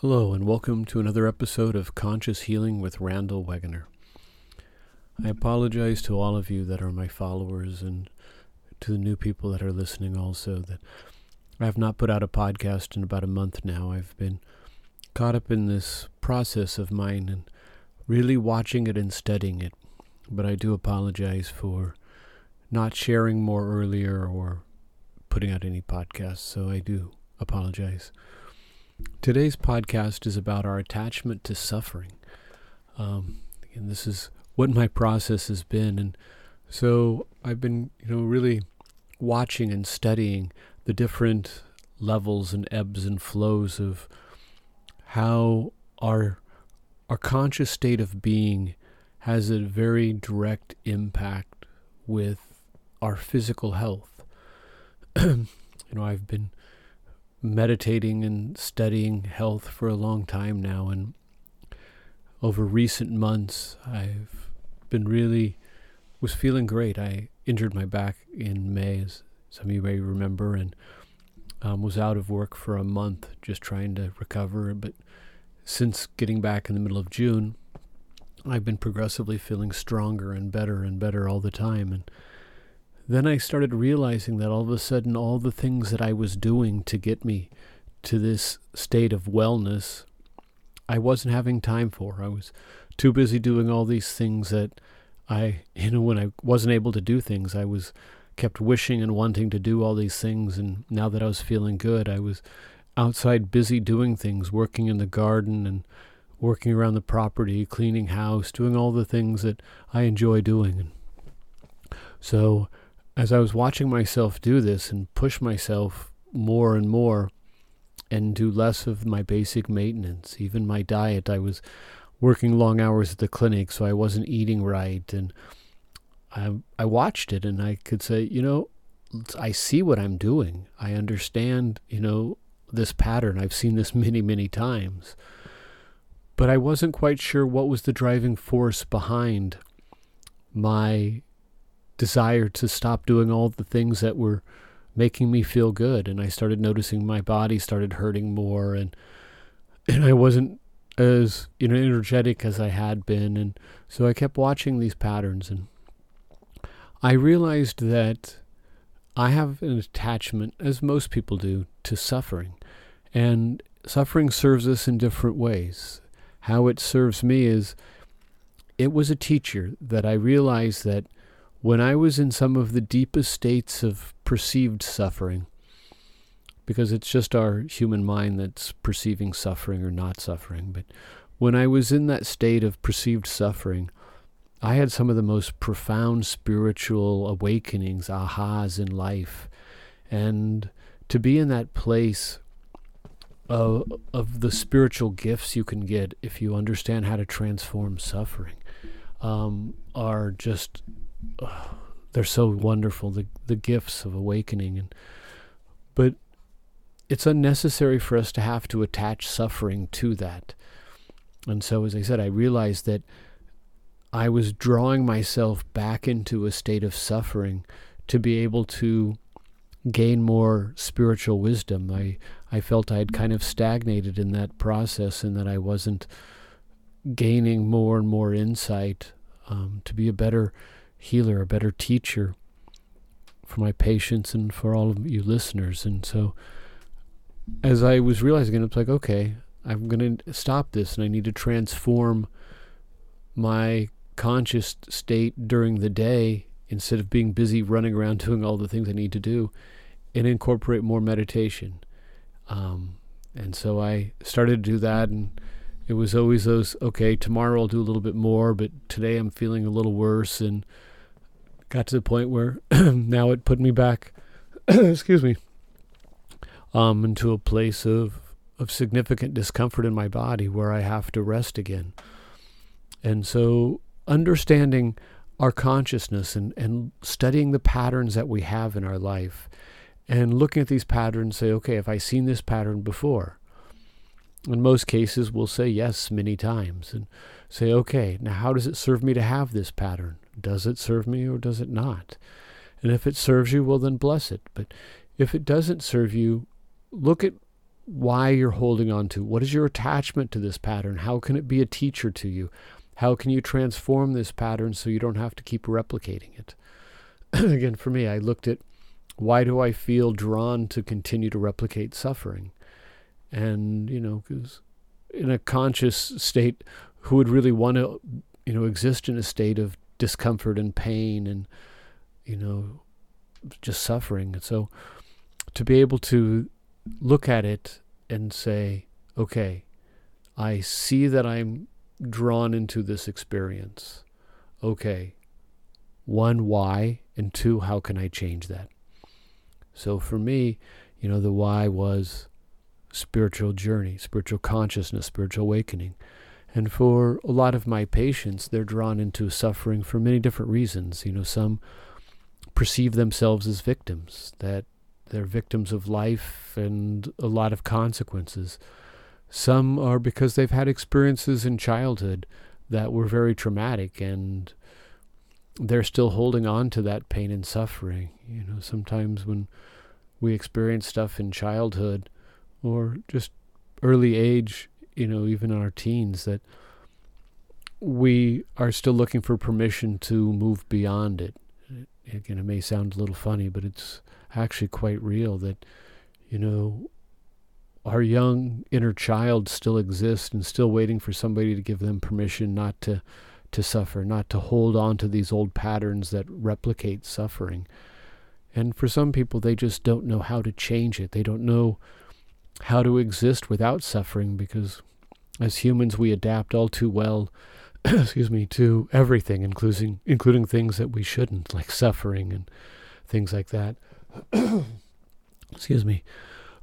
Hello, and welcome to another episode of Conscious Healing with Randall Wegener. I apologize to all of you that are my followers and to the new people that are listening also that I have not put out a podcast in about a month now. I've been caught up in this process of mine and really watching it and studying it. But I do apologize for not sharing more earlier or putting out any podcasts, so I do apologize. Today's podcast is about our attachment to suffering. Um, and this is what my process has been. And so I've been, you know, really watching and studying the different levels and ebbs and flows of how our our conscious state of being has a very direct impact with our physical health. you know, I've been meditating and studying health for a long time now, and over recent months, I've been really was feeling great. I injured my back in May, as some of you may remember, and um, was out of work for a month just trying to recover. But since getting back in the middle of June, I've been progressively feeling stronger and better and better all the time, and then I started realizing that all of a sudden, all the things that I was doing to get me to this state of wellness, I wasn't having time for. I was too busy doing all these things that I, you know, when I wasn't able to do things, I was kept wishing and wanting to do all these things. And now that I was feeling good, I was outside busy doing things, working in the garden and working around the property, cleaning house, doing all the things that I enjoy doing. So as I was watching myself do this and push myself more and more and do less of my basic maintenance, even my diet, I was working long hours at the clinic, so I wasn't eating right. And I, I watched it and I could say, you know, I see what I'm doing. I understand, you know, this pattern. I've seen this many, many times. But I wasn't quite sure what was the driving force behind my desire to stop doing all the things that were making me feel good. And I started noticing my body started hurting more. And and I wasn't as you know energetic as I had been. And so I kept watching these patterns. And I realized that I have an attachment as most people do to suffering. And suffering serves us in different ways. How it serves me is it was a teacher that I realized that when I was in some of the deepest states of perceived suffering, because it's just our human mind that's perceiving suffering or not suffering, but when I was in that state of perceived suffering, I had some of the most profound spiritual awakenings, ahas in life. And to be in that place of, of the spiritual gifts you can get if you understand how to transform suffering um, are just they're so wonderful the the gifts of awakening. And but it's unnecessary for us to have to attach suffering to that. And so as i said i realized that i was drawing myself back into a state of suffering to be able to gain more spiritual wisdom. I i felt i had kind of stagnated in that process and that i wasn't gaining more and more insight um, to be a better healer, a better teacher for my patients and for all of you listeners. And so, as I was realizing it, it's like, okay, I'm going to stop this and I need to transform my conscious state during the day instead of being busy running around doing all the things I need to do and incorporate more meditation. Um, and so I started to do that and it was always those okay tomorrow i'll do a little bit more but today i'm feeling a little worse and got to the point where now it put me back, excuse me, um, into a place of of significant discomfort in my body where I have to rest again. And so understanding our consciousness and, and studying the patterns that we have in our life and looking at these patterns say, okay, have I seen this pattern before? In most cases, we'll say yes many times and say, okay, now how does it serve me to have this pattern? Does it serve me or does it not? And if it serves you, well, then bless it. But if it doesn't serve you, look at why you're holding on to. What is your attachment to this pattern? How can it be a teacher to you? How can you transform this pattern so you don't have to keep replicating it? Again, for me, I looked at why do I feel drawn to continue to replicate suffering? And, you know, because in a conscious state, who would really want to, you know, exist in a state of discomfort and pain and, you know, just suffering? And so to be able to look at it and say, okay, I see that I'm drawn into this experience. Okay, one, why? And two, how can I change that? So for me, you know, the why was spiritual journey, spiritual consciousness, spiritual awakening. And for a lot of my patients, they're drawn into suffering for many different reasons. You know, some perceive themselves as victims, that they're victims of life and a lot of consequences. Some are because they've had experiences in childhood that were very traumatic and they're still holding on to that pain and suffering. You know, sometimes when we experience stuff in childhood or just early age, you know, even in our teens, that we are still looking for permission to move beyond it. Again, it may sound a little funny, but it's actually quite real that, you know, our young inner child still exists and still waiting for somebody to give them permission not to to suffer, not to hold on to these old patterns that replicate suffering. And for some people they just don't know how to change it. They don't know how to exist without suffering because as humans we adapt all too well excuse me to everything including including things that we shouldn't like suffering and things like that excuse me.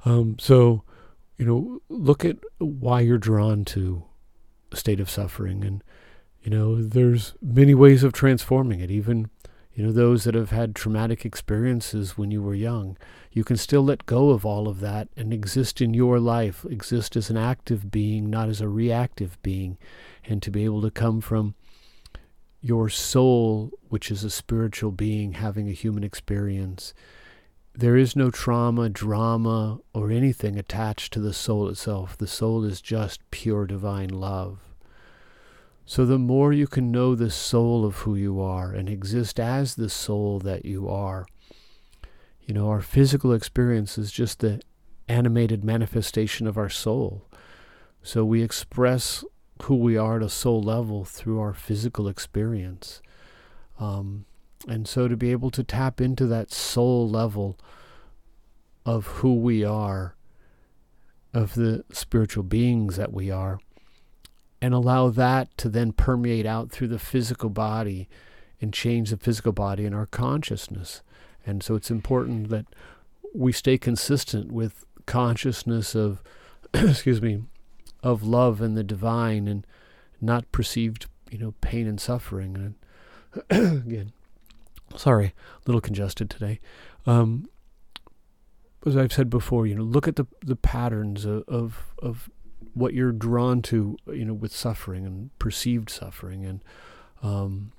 Um, so, you know, look at why you're drawn to a state of suffering. And, you know, there's many ways of transforming it. Even, you know, those that have had traumatic experiences when you were young, you can still let go of all of that and exist in your life, exist as an active being, not as a reactive being, and to be able to come from your soul, which is a spiritual being having a human experience, there is no trauma, drama, or anything attached to the soul itself. The soul is just pure divine love. So, the more you can know the soul of who you are and exist as the soul that you are, you know, our physical experience is just the animated manifestation of our soul. So, we express who we are at a soul level through our physical experience. Um, and so to be able to tap into that soul level of who we are, of the spiritual beings that we are, and allow that to then permeate out through the physical body and change the physical body and our consciousness. And so it's important that we stay consistent with consciousness of, excuse me, of love and the divine and not perceived, you know, pain and suffering. And again, Sorry, a little congested today. Um, as I've said before, you know, look at the the patterns of, of, of what you're drawn to, you know, with suffering and perceived suffering and um,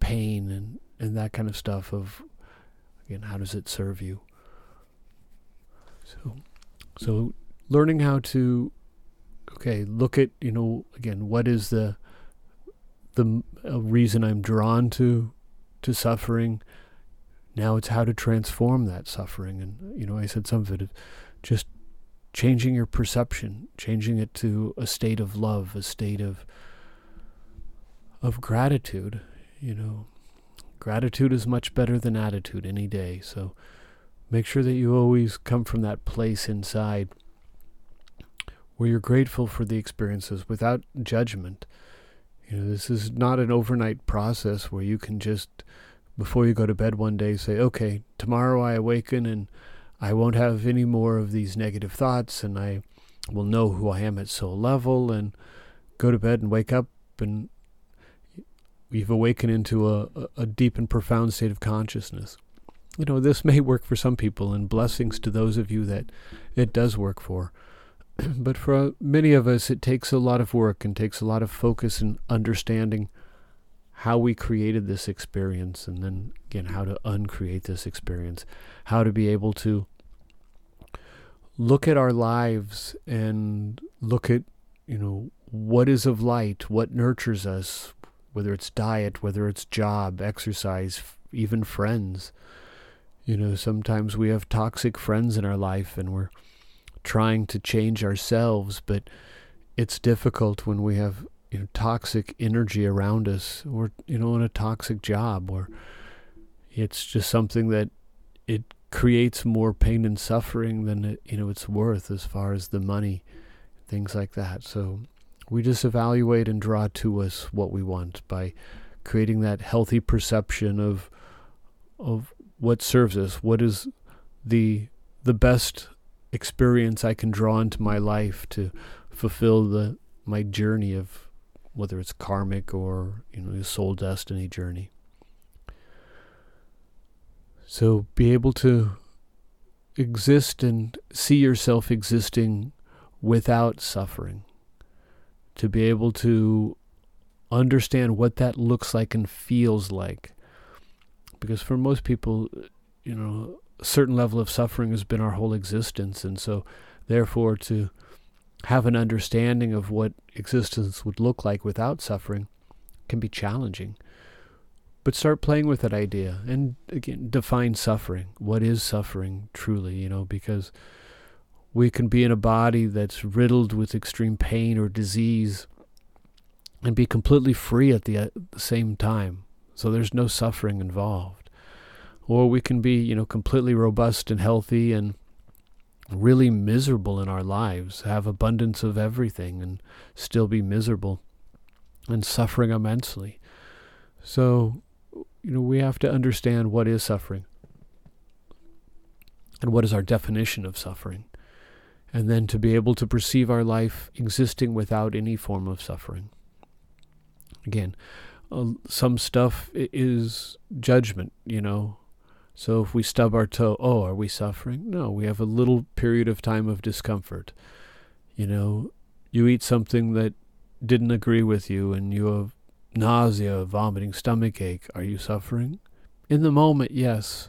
pain and and that kind of stuff. Of again, how does it serve you? So, so learning how to, okay, look at you know again, what is the the reason I'm drawn to to suffering. Now it's how to transform that suffering. And, you know, I said some of it, just changing your perception, changing it to a state of love, a state of of gratitude, you know. Gratitude is much better than attitude any day. So make sure that you always come from that place inside where you're grateful for the experiences without judgment you know, this is not an overnight process where you can just, before you go to bed one day, say, okay, tomorrow I awaken and I won't have any more of these negative thoughts and I will know who I am at soul level and go to bed and wake up and you've awakened into a, a deep and profound state of consciousness. You know, this may work for some people, and blessings to those of you that it does work for. but for uh, many of us, it takes a lot of work and takes a lot of focus and understanding how we created this experience, and then again, how to uncreate this experience, how to be able to look at our lives and look at, you know, what is of light, what nurtures us, whether it's diet, whether it's job, exercise, even friends. You know, sometimes we have toxic friends in our life and we're trying to change ourselves, but it's difficult when we have you know toxic energy around us or you know in a toxic job or it's just something that it creates more pain and suffering than it, you know it's worth as far as the money things like that. So we just evaluate and draw to us what we want by creating that healthy perception of of what serves us what is the the best experience I can draw into my life to fulfill the my journey of whether it's karmic or you know soul destiny journey. So be able to exist and see yourself existing without suffering. To be able to understand what that looks like and feels like. Because for most people, you know, a certain level of suffering has been our whole existence. And so, therefore, to have an understanding of what existence would look like without suffering can be challenging. But start playing with that idea and again define suffering. What is suffering truly, you know, because we can be in a body that's riddled with extreme pain or disease and be completely free at the, at the same time. So there's no suffering involved. Or we can be, you know, completely robust and healthy and really miserable in our lives, have abundance of everything, and still be miserable and suffering immensely. So, you know, we have to understand what is suffering and what is our definition of suffering, and then to be able to perceive our life existing without any form of suffering. Again, uh, some stuff is judgment, you know, so if we stub our toe, oh, are we suffering? No, we have a little period of time of discomfort. You know, you eat something that didn't agree with you and you have nausea, vomiting, stomach ache. Are you suffering? In the moment, yes.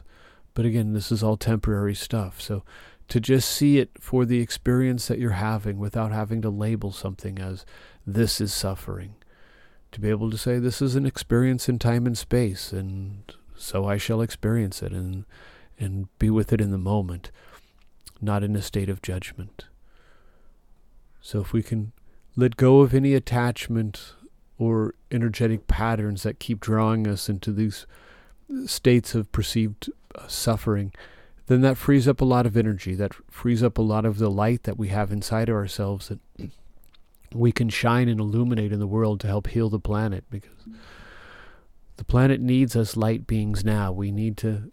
But again, this is all temporary stuff. So to just see it for the experience that you're having without having to label something as this is suffering. To be able to say this is an experience in time and space and so I shall experience it and and be with it in the moment, not in a state of judgment. So if we can let go of any attachment or energetic patterns that keep drawing us into these states of perceived uh, suffering, then that frees up a lot of energy. That frees up a lot of the light that we have inside of ourselves that we can shine and illuminate in the world to help heal the planet because the planet needs us light beings now. We need to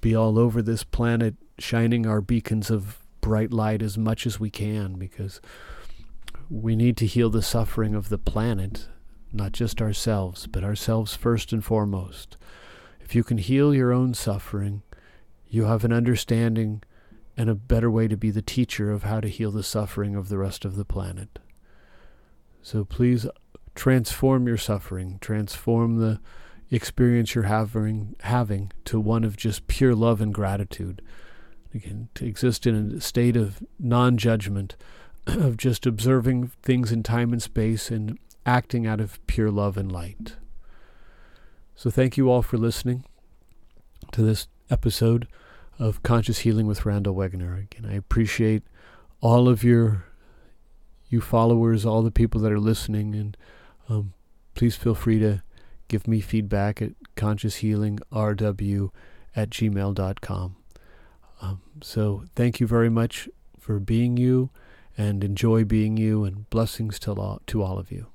be all over this planet, shining our beacons of bright light as much as we can because we need to heal the suffering of the planet, not just ourselves, but ourselves first and foremost. If you can heal your own suffering, you have an understanding and a better way to be the teacher of how to heal the suffering of the rest of the planet. So please transform your suffering, transform the experience you're having having to one of just pure love and gratitude. Again, to exist in a state of non-judgment, of just observing things in time and space and acting out of pure love and light. So thank you all for listening to this episode of Conscious Healing with Randall Wegener. Again, I appreciate all of your you followers, all the people that are listening, and um, please feel free to give me feedback at conscioushealingrw at gmail.com. Um, so thank you very much for being you and enjoy being you and blessings to all, to all of you.